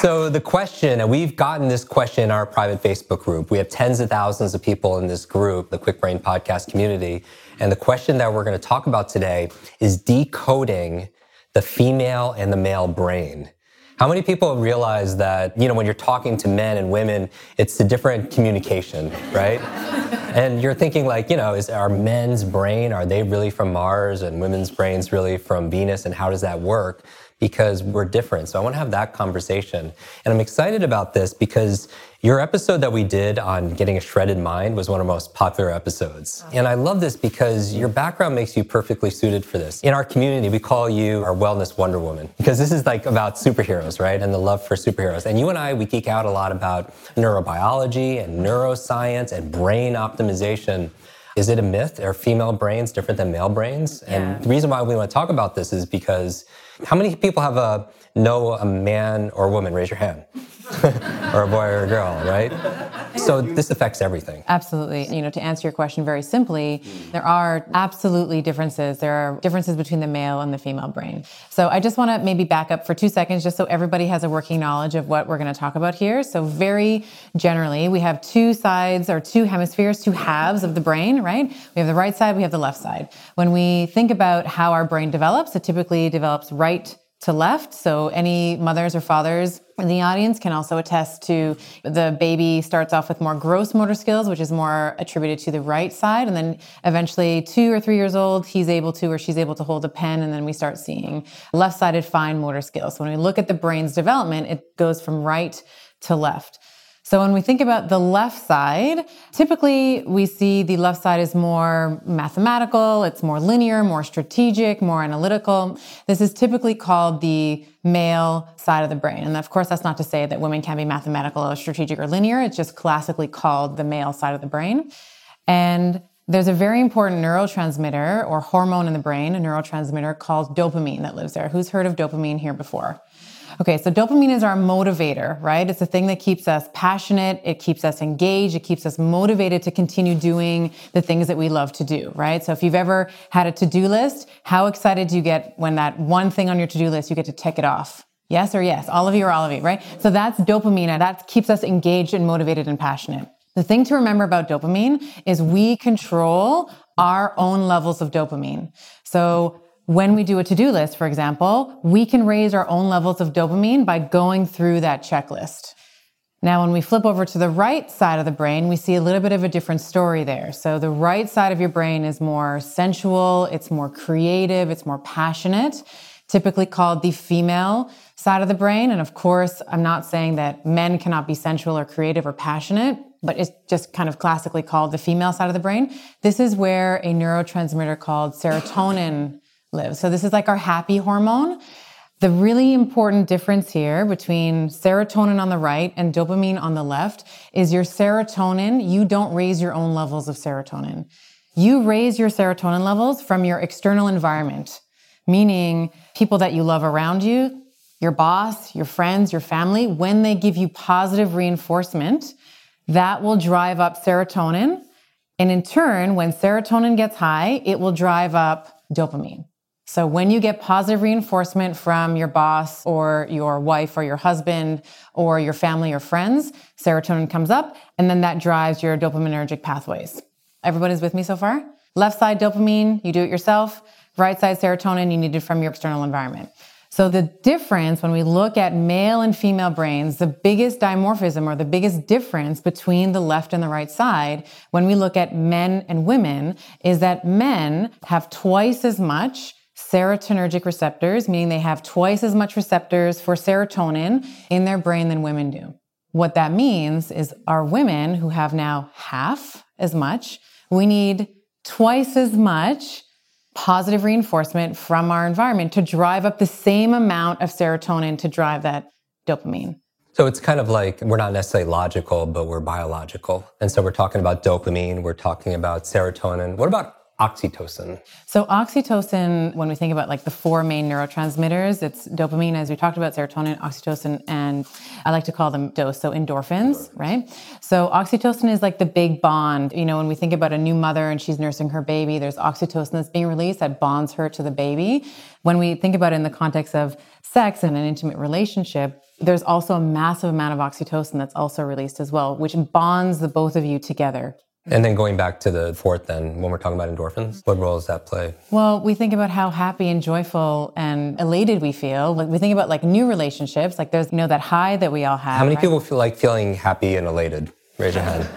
So the question, and we've gotten this question in our private Facebook group. We have tens of thousands of people in this group, the Kwik Brain podcast community. And the question that we're going to talk about today is decoding the female and the male brain. How many people realize that, you know, when you're talking to men and women, it's a different communication, right? and you're thinking like, you know, is our men's brain, are they really from Mars and women's brains really from Venus and how does that work? Because we're different. So I want to have that conversation. And I'm excited about this because your episode that we did on getting a shredded mind was one of our most popular episodes. And I love this because your background makes you perfectly suited for this. In our community, we call you our wellness Wonder Woman because this is like about superheroes, right? And the love for superheroes. And you and I, we geek out a lot about neurobiology and neuroscience and brain optimization. Is it a myth? Are female brains different than male brains? Yeah. And the reason why we want to talk about this is because how many people have a know a man or woman? Raise your hand. or a boy or a girl, right? So this affects everything. Absolutely. You know, to answer your question very simply, there are absolutely differences. There are differences between the male and the female brain. So I just want to maybe back up for two seconds just so everybody has a working knowledge of what we're going to talk about here. So very generally, we have two sides or two hemispheres, two halves of the brain, right? We have the right side, we have the left side. When we think about how our brain develops, it typically develops right to left. So any mothers or fathers in the audience can also attest to the baby starts off with more gross motor skills, which is more attributed to the right side. And then eventually two or three years old, he's able to or she's able to hold a pen. And then we start seeing left-sided fine motor skills. So when we look at the brain's development, it goes from right to left. So when we think about the left side, typically we see the left side is more mathematical, it's more linear, more strategic, more analytical. This is typically called the male side of the brain. And of course, that's not to say that women can be mathematical or strategic or linear. It's just classically called the male side of the brain. And there's a very important neurotransmitter or hormone in the brain, a neurotransmitter called dopamine that lives there. Who's heard of dopamine here before? Okay, so dopamine is our motivator, right? It's the thing that keeps us passionate, it keeps us engaged, it keeps us motivated to continue doing the things that we love to do, right? So if you've ever had a to-do list, how excited do you get when that one thing on your to-do list you get to tick it off? Yes or yes? All of you or all of you, right? So that's dopamine, that keeps us engaged and motivated and passionate. The thing to remember about dopamine is we control our own levels of dopamine. So when we do a to-do list, for example, we can raise our own levels of dopamine by going through that checklist. Now, when we flip over to the right side of the brain, we see a little bit of a different story there. So the right side of your brain is more sensual, it's more creative, it's more passionate, typically called the female side of the brain. And of course, I'm not saying that men cannot be sensual or creative or passionate, but it's just kind of classically called the female side of the brain. This is where a neurotransmitter called serotonin live. So this is like our happy hormone. The really important difference here between serotonin on the right and dopamine on the left is your serotonin, you don't raise your own levels of serotonin. You raise your serotonin levels from your external environment, meaning people that you love around you, your boss, your friends, your family, when they give you positive reinforcement, that will drive up serotonin. And in turn, when serotonin gets high, it will drive up dopamine. So when you get positive reinforcement from your boss or your wife or your husband or your family or friends, serotonin comes up and then that drives your dopaminergic pathways. Everybody's with me so far? Left side dopamine, you do it yourself. Right side serotonin, you need it from your external environment. So the difference when we look at male and female brains, the biggest dimorphism or the biggest difference between the left and the right side when we look at men and women is that men have twice as much serotonergic receptors, meaning they have twice as much receptors for serotonin in their brain than women do. What that means is our women who have now half as much, we need twice as much positive reinforcement from our environment to drive up the same amount of serotonin to drive that dopamine. So it's kind of like we're not necessarily logical, but we're biological. And so we're talking about dopamine, we're talking about serotonin. What about oxytocin? So oxytocin, when we think about like the four main neurotransmitters, it's dopamine, as we talked about, serotonin, oxytocin, and I like to call them dose, so endorphins, right? So oxytocin is like the big bond. You know, when we think about a new mother and she's nursing her baby, there's oxytocin that's being released that bonds her to the baby. When we think about it in the context of sex and an intimate relationship, there's also a massive amount of oxytocin that's also released as well, which bonds the both of you together. And then going back to the fourth, then, when we're talking about endorphins, what role does that play? Well, we think about how happy and joyful and elated we feel. Like we think about like new relationships, like there's you know that high that we all have. How many right? people feel like feeling happy and elated? Raise your hand.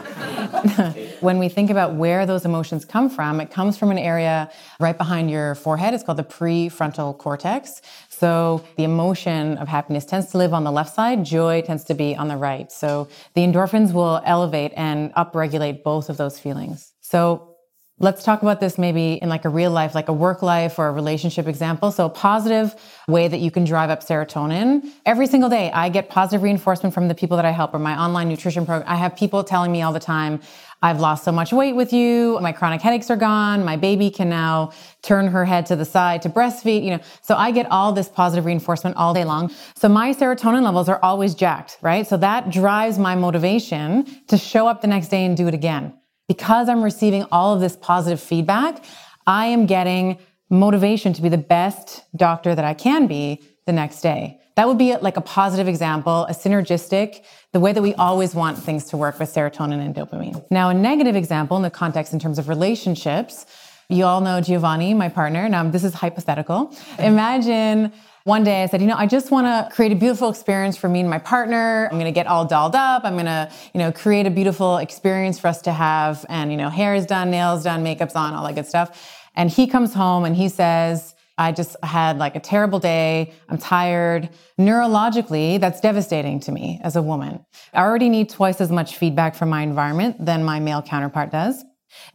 when we think about where those emotions come from, it comes from an area right behind your forehead. It's called the prefrontal cortex. So the emotion of happiness tends to live on the left side, joy tends to be on the right. So the endorphins will elevate and upregulate both of those feelings. So Let's talk about this maybe in like a real life, like a work life or a relationship example. So a positive way that you can drive up serotonin. Every single day, I get positive reinforcement from the people that I help or my online nutrition program. I have people telling me all the time, I've lost so much weight with you. My chronic headaches are gone. My baby can now turn her head to the side to breastfeed, you know. So I get all this positive reinforcement all day long. So my serotonin levels are always jacked, right? So that drives my motivation to show up the next day and do it again because I'm receiving all of this positive feedback, I am getting motivation to be the best doctor that I can be the next day. That would be like a positive example, a synergistic, the way that we always want things to work with serotonin and dopamine. Now, a negative example in the context in terms of relationships, you all know Giovanni, my partner. Now, this is hypothetical. Imagine one day I said, you know, I just want to create a beautiful experience for me and my partner. I'm going to get all dolled up. I'm going to, you know, create a beautiful experience for us to have. And, you know, hair is done, nails done, makeup's on, all that good stuff. And he comes home and he says, I just had like a terrible day. I'm tired. Neurologically, that's devastating to me as a woman. I already need twice as much feedback from my environment than my male counterpart does.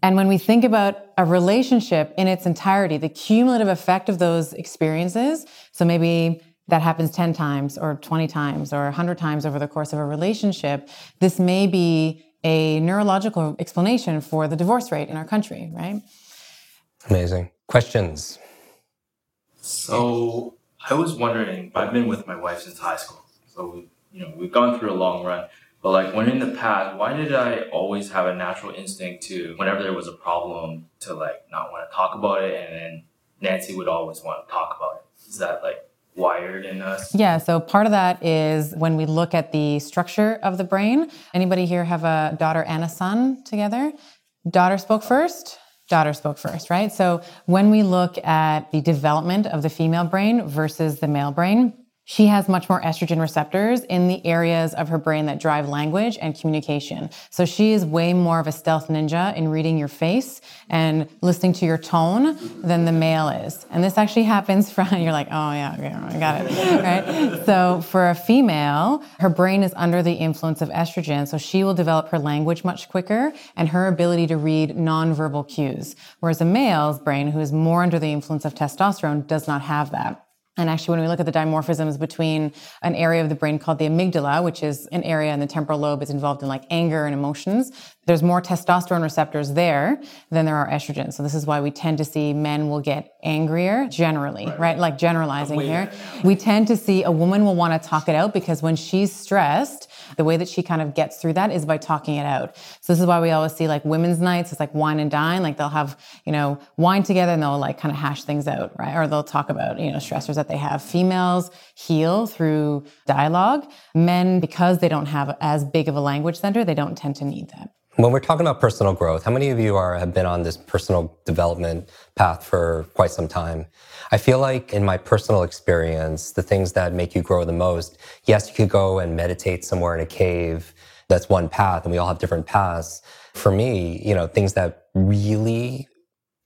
And when we think about a relationship in its entirety, the cumulative effect of those experiences, so maybe that happens 10 times or 20 times or 100 times over the course of a relationship, this may be a neurological explanation for the divorce rate in our country, right? Amazing. Questions? So I was wondering, I've been with my wife since high school. So, we, you know, we've gone through a long run. But like when in the past, why did I always have a natural instinct to whenever there was a problem to like not want to talk about it and then Nancy would always want to talk about it. Is that like wired in us? Yeah, so part of that is when we look at the structure of the brain. Anybody here have a daughter and a son together? Daughter spoke first, daughter spoke first, right? So when we look at the development of the female brain versus the male brain, she has much more estrogen receptors in the areas of her brain that drive language and communication. So she is way more of a stealth ninja in reading your face and listening to your tone than the male is. And this actually happens from, you're like, oh yeah, okay, I got it, right? So for a female, her brain is under the influence of estrogen. So she will develop her language much quicker and her ability to read nonverbal cues. Whereas a male's brain, who is more under the influence of testosterone, does not have that. And actually, when we look at the dimorphisms between an area of the brain called the amygdala, which is an area in the temporal lobe is involved in like anger and emotions, there's more testosterone receptors there than there are estrogen. So this is why we tend to see men will get angrier generally, right? right? Like generalizing here. We tend to see a woman will want to talk it out because when she's stressed, the way that she kind of gets through that is by talking it out. So this is why we always see like women's nights. It's like wine and dine. Like they'll have, you know, wine together and they'll like kind of hash things out, right? Or they'll talk about, you know, stressors that they have. Females heal through dialogue. Men, because they don't have as big of a language center, they don't tend to need that. When we're talking about personal growth, how many of you are have been on this personal development path for quite some time? I feel like in my personal experience, the things that make you grow the most, yes, you could go and meditate somewhere in a cave. That's one path, and we all have different paths. For me, you know, things that really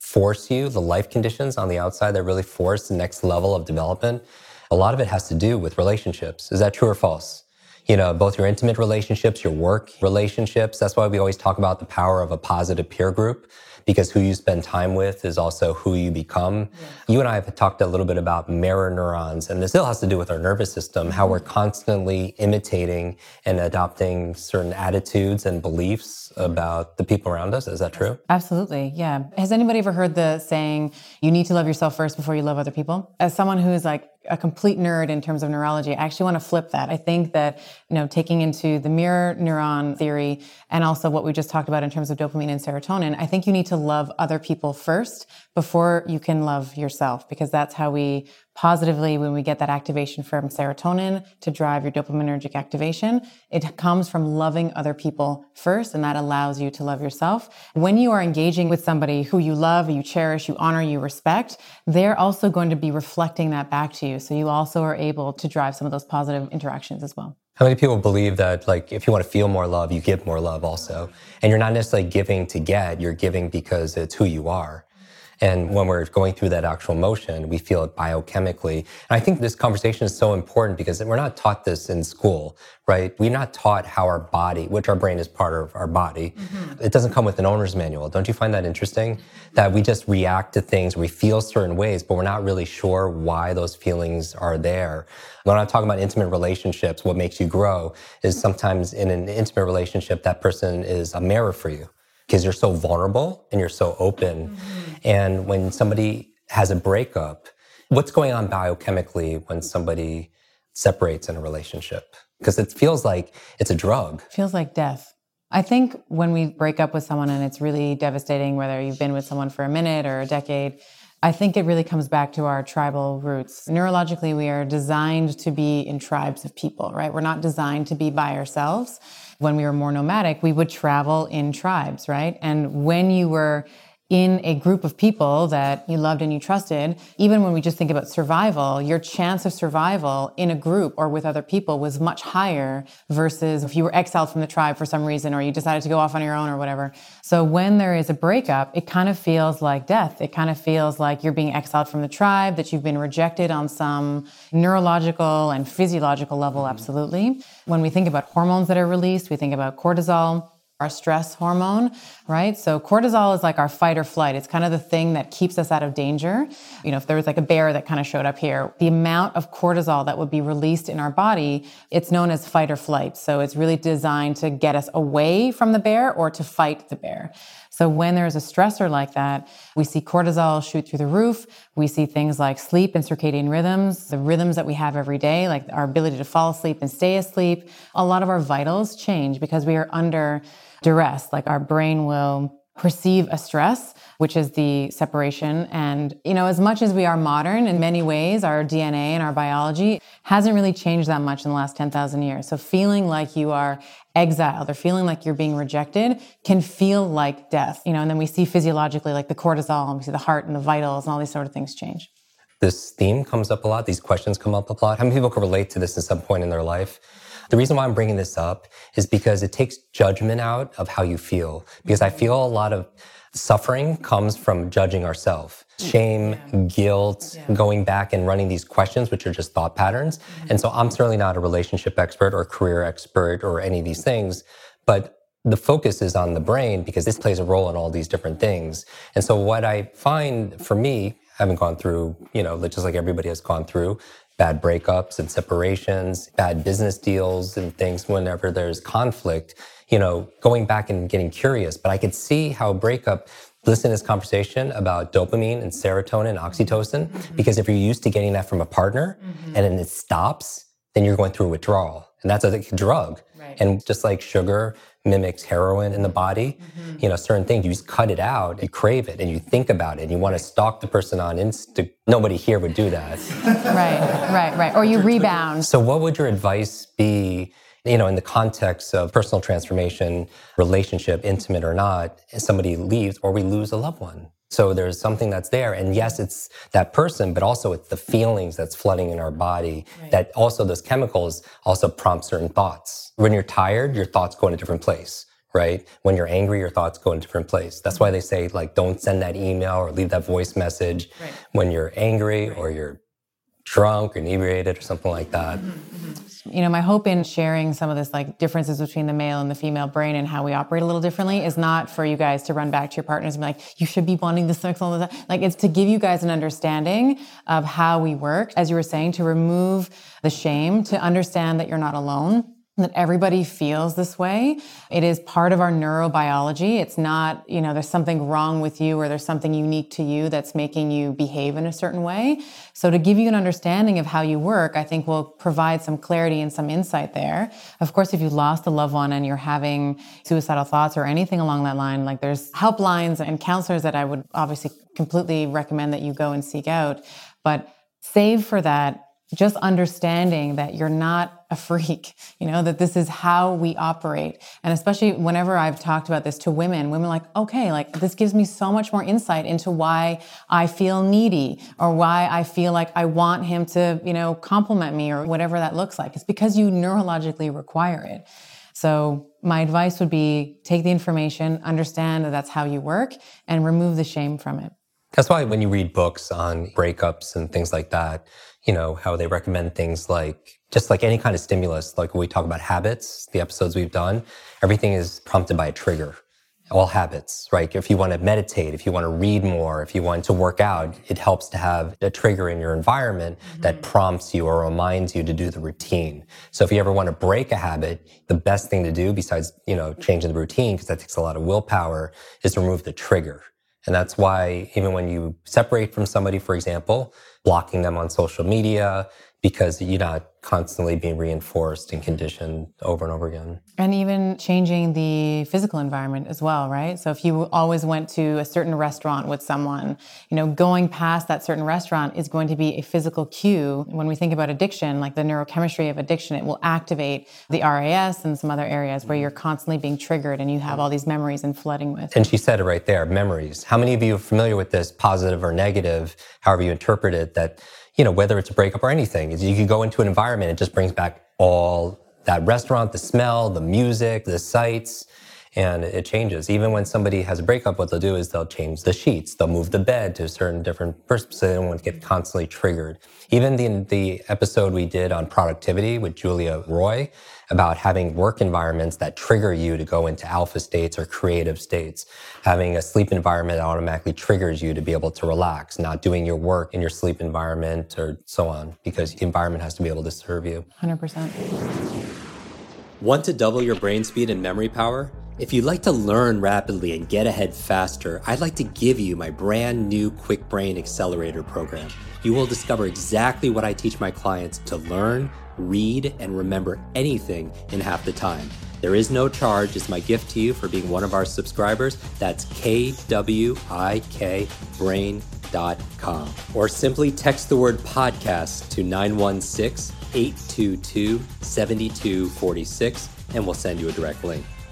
force you, the life conditions on the outside that really force the next level of development, a lot of it has to do with relationships. Is that true or false? You know, both your intimate relationships, your work relationships. That's why we always talk about the power of a positive peer group because who you spend time with is also who you become. You and I have talked a little bit about mirror neurons, and this still has to do with our nervous system, how we're mm-hmm. constantly imitating and adopting certain attitudes and beliefs about the people around us. Is that true? Absolutely. Yeah. Has anybody ever heard the saying, you need to love yourself first before you love other people? As someone who's like a complete nerd in terms of neurology. I actually want to flip that. I think that, you know, taking into the mirror neuron theory and also what we just talked about in terms of dopamine and serotonin, I think you need to love other people first before you can love yourself because that's how we positively when we get that activation from serotonin to drive your dopaminergic activation it comes from loving other people first and that allows you to love yourself when you are engaging with somebody who you love you cherish you honor you respect they're also going to be reflecting that back to you so you also are able to drive some of those positive interactions as well how many people believe that, like, if you want to feel more love, you give more love also? And you're not necessarily giving to get, you're giving because it's who you are. And when we're going through that actual motion, we feel it biochemically. And I think this conversation is so important because we're not taught this in school, right? We're not taught how our body, which our brain is part of our body, mm-hmm. it doesn't come with an owner's manual. Don't you find that interesting? That we just react to things, we feel certain ways, but we're not really sure why those feelings are there. When I'm talking about intimate relationships, what makes you grow is sometimes in an intimate relationship, that person is a mirror for you because you're so vulnerable and you're so open. Mm-hmm. And when somebody has a breakup, what's going on biochemically when somebody separates in a relationship? Because it feels like it's a drug. Feels like death. I think when we break up with someone and it's really devastating, whether you've been with someone for a minute or a decade, I think it really comes back to our tribal roots. Neurologically, we are designed to be in tribes of people, right? We're not designed to be by ourselves when we were more nomadic, we would travel in tribes, right? And when you were in a group of people that you loved and you trusted, even when we just think about survival, your chance of survival in a group or with other people was much higher versus if you were exiled from the tribe for some reason or you decided to go off on your own or whatever. So when there is a breakup, it kind of feels like death. It kind of feels like you're being exiled from the tribe, that you've been rejected on some neurological and physiological level, mm-hmm. absolutely. When we think about hormones that are released, we think about cortisol our stress hormone, right? So cortisol is like our fight or flight. It's kind of the thing that keeps us out of danger. You know, if there was like a bear that kind of showed up here, the amount of cortisol that would be released in our body, it's known as fight or flight. So it's really designed to get us away from the bear or to fight the bear. So when there's a stressor like that, we see cortisol shoot through the roof. We see things like sleep and circadian rhythms, the rhythms that we have every day, like our ability to fall asleep and stay asleep. A lot of our vitals change because we are under duress, like our brain will perceive a stress, which is the separation. And, you know, as much as we are modern in many ways, our DNA and our biology hasn't really changed that much in the last 10,000 years. So feeling like you are exiled or feeling like you're being rejected can feel like death, you know, and then we see physiologically like the cortisol and we see the heart and the vitals and all these sort of things change. This theme comes up a lot. These questions come up a lot. How many people can relate to this at some point in their life? The reason why I'm bringing this up is because it takes judgment out of how you feel. Because I feel a lot of suffering comes from judging ourselves. Shame, yeah. guilt, yeah. going back and running these questions, which are just thought patterns. Mm-hmm. And so I'm certainly not a relationship expert or career expert or any of these things, but the focus is on the brain because this plays a role in all these different things. And so what I find for me, having gone through, you know, just like everybody has gone through, bad breakups and separations, bad business deals and things whenever there's conflict, you know, going back and getting curious. But I could see how breakup, listen to this conversation about dopamine and serotonin and oxytocin, mm-hmm. because if you're used to getting that from a partner mm-hmm. and then it stops, then you're going through withdrawal. And that's a drug. Right. And just like sugar mimics heroin in the body, mm-hmm. you know, certain things, you just cut it out, you crave it, and you think about it, and you want to stalk the person on Insta. Nobody here would do that. right, right, right. Or you rebound. So, what would your advice be? You know, in the context of personal transformation, relationship, intimate or not, somebody leaves or we lose a loved one. So there's something that's there. And yes, it's that person, but also it's the feelings that's flooding in our body right. that also those chemicals also prompt certain thoughts. When you're tired, your thoughts go in a different place, right? When you're angry, your thoughts go in a different place. That's mm-hmm. why they say like, don't send that email or leave that voice message right. when you're angry right. or you're drunk or inebriated or something like that. Mm-hmm, mm-hmm. You know, my hope in sharing some of this like differences between the male and the female brain and how we operate a little differently is not for you guys to run back to your partners and be like, you should be wanting the sex all the time. Like it's to give you guys an understanding of how we work, as you were saying, to remove the shame, to understand that you're not alone that everybody feels this way. It is part of our neurobiology. It's not, you know, there's something wrong with you or there's something unique to you that's making you behave in a certain way. So to give you an understanding of how you work, I think will provide some clarity and some insight there. Of course, if you lost a loved one and you're having suicidal thoughts or anything along that line, like there's helplines and counselors that I would obviously completely recommend that you go and seek out. But save for that just understanding that you're not a freak, you know, that this is how we operate. And especially whenever I've talked about this to women, women like, okay, like this gives me so much more insight into why I feel needy or why I feel like I want him to, you know, compliment me or whatever that looks like. It's because you neurologically require it. So my advice would be take the information, understand that that's how you work and remove the shame from it. That's why when you read books on breakups and things like that, you know, how they recommend things like just like any kind of stimulus, like when we talk about habits, the episodes we've done, everything is prompted by a trigger. All habits, right? If you want to meditate, if you want to read more, if you want to work out, it helps to have a trigger in your environment mm-hmm. that prompts you or reminds you to do the routine. So if you ever want to break a habit, the best thing to do besides, you know, changing the routine, because that takes a lot of willpower, is to remove the trigger. And that's why even when you separate from somebody, for example, blocking them on social media, because you're not constantly being reinforced and conditioned over and over again. And even changing the physical environment as well, right? So if you always went to a certain restaurant with someone, you know, going past that certain restaurant is going to be a physical cue. When we think about addiction, like the neurochemistry of addiction, it will activate the RAS and some other areas where you're constantly being triggered and you have all these memories and flooding with. And she said it right there, memories. How many of you are familiar with this, positive or negative, however you interpret it, that you know, whether it's a breakup or anything, is you can go into an environment, it just brings back all that restaurant, the smell, the music, the sights, and it changes. Even when somebody has a breakup, what they'll do is they'll change the sheets, they'll move the bed to a certain different person so they don't get constantly triggered. Even the, the episode we did on productivity with Julia Roy, about having work environments that trigger you to go into alpha states or creative states. Having a sleep environment that automatically triggers you to be able to relax, not doing your work in your sleep environment or so on, because the environment has to be able to serve you. 100%. Want to double your brain speed and memory power? If you'd like to learn rapidly and get ahead faster, I'd like to give you my brand new Kwik Brain Accelerator program. You will discover exactly what I teach my clients to learn read, and remember anything in half the time. There is no charge. It's my gift to you for being one of our subscribers. That's kwikbrain.com. Or simply text the word podcast to 916 822 7246 and we'll send you a direct link.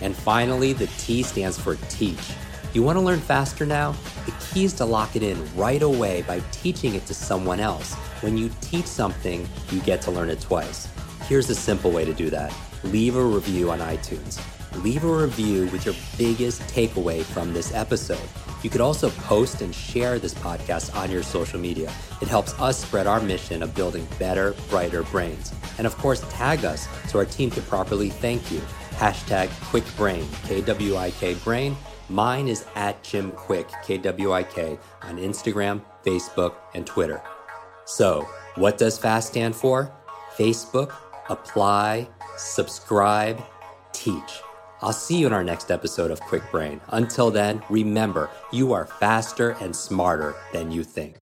And finally, the T stands for teach. You want to learn faster now? The key is to lock it in right away by teaching it to someone else. When you teach something, you get to learn it twice. Here's a simple way to do that leave a review on iTunes. Leave a review with your biggest takeaway from this episode. You could also post and share this podcast on your social media. It helps us spread our mission of building better, brighter brains. And of course, tag us so our team can properly thank you hashtag KwikBrain, K W I K Brain. Mine is at Jim Kwik, K W I K, on Instagram, Facebook, and Twitter. So, what does FAST stand for? Facebook, apply, subscribe, teach. I'll see you in our next episode of Kwik Brain. Until then, remember, you are faster and smarter than you think.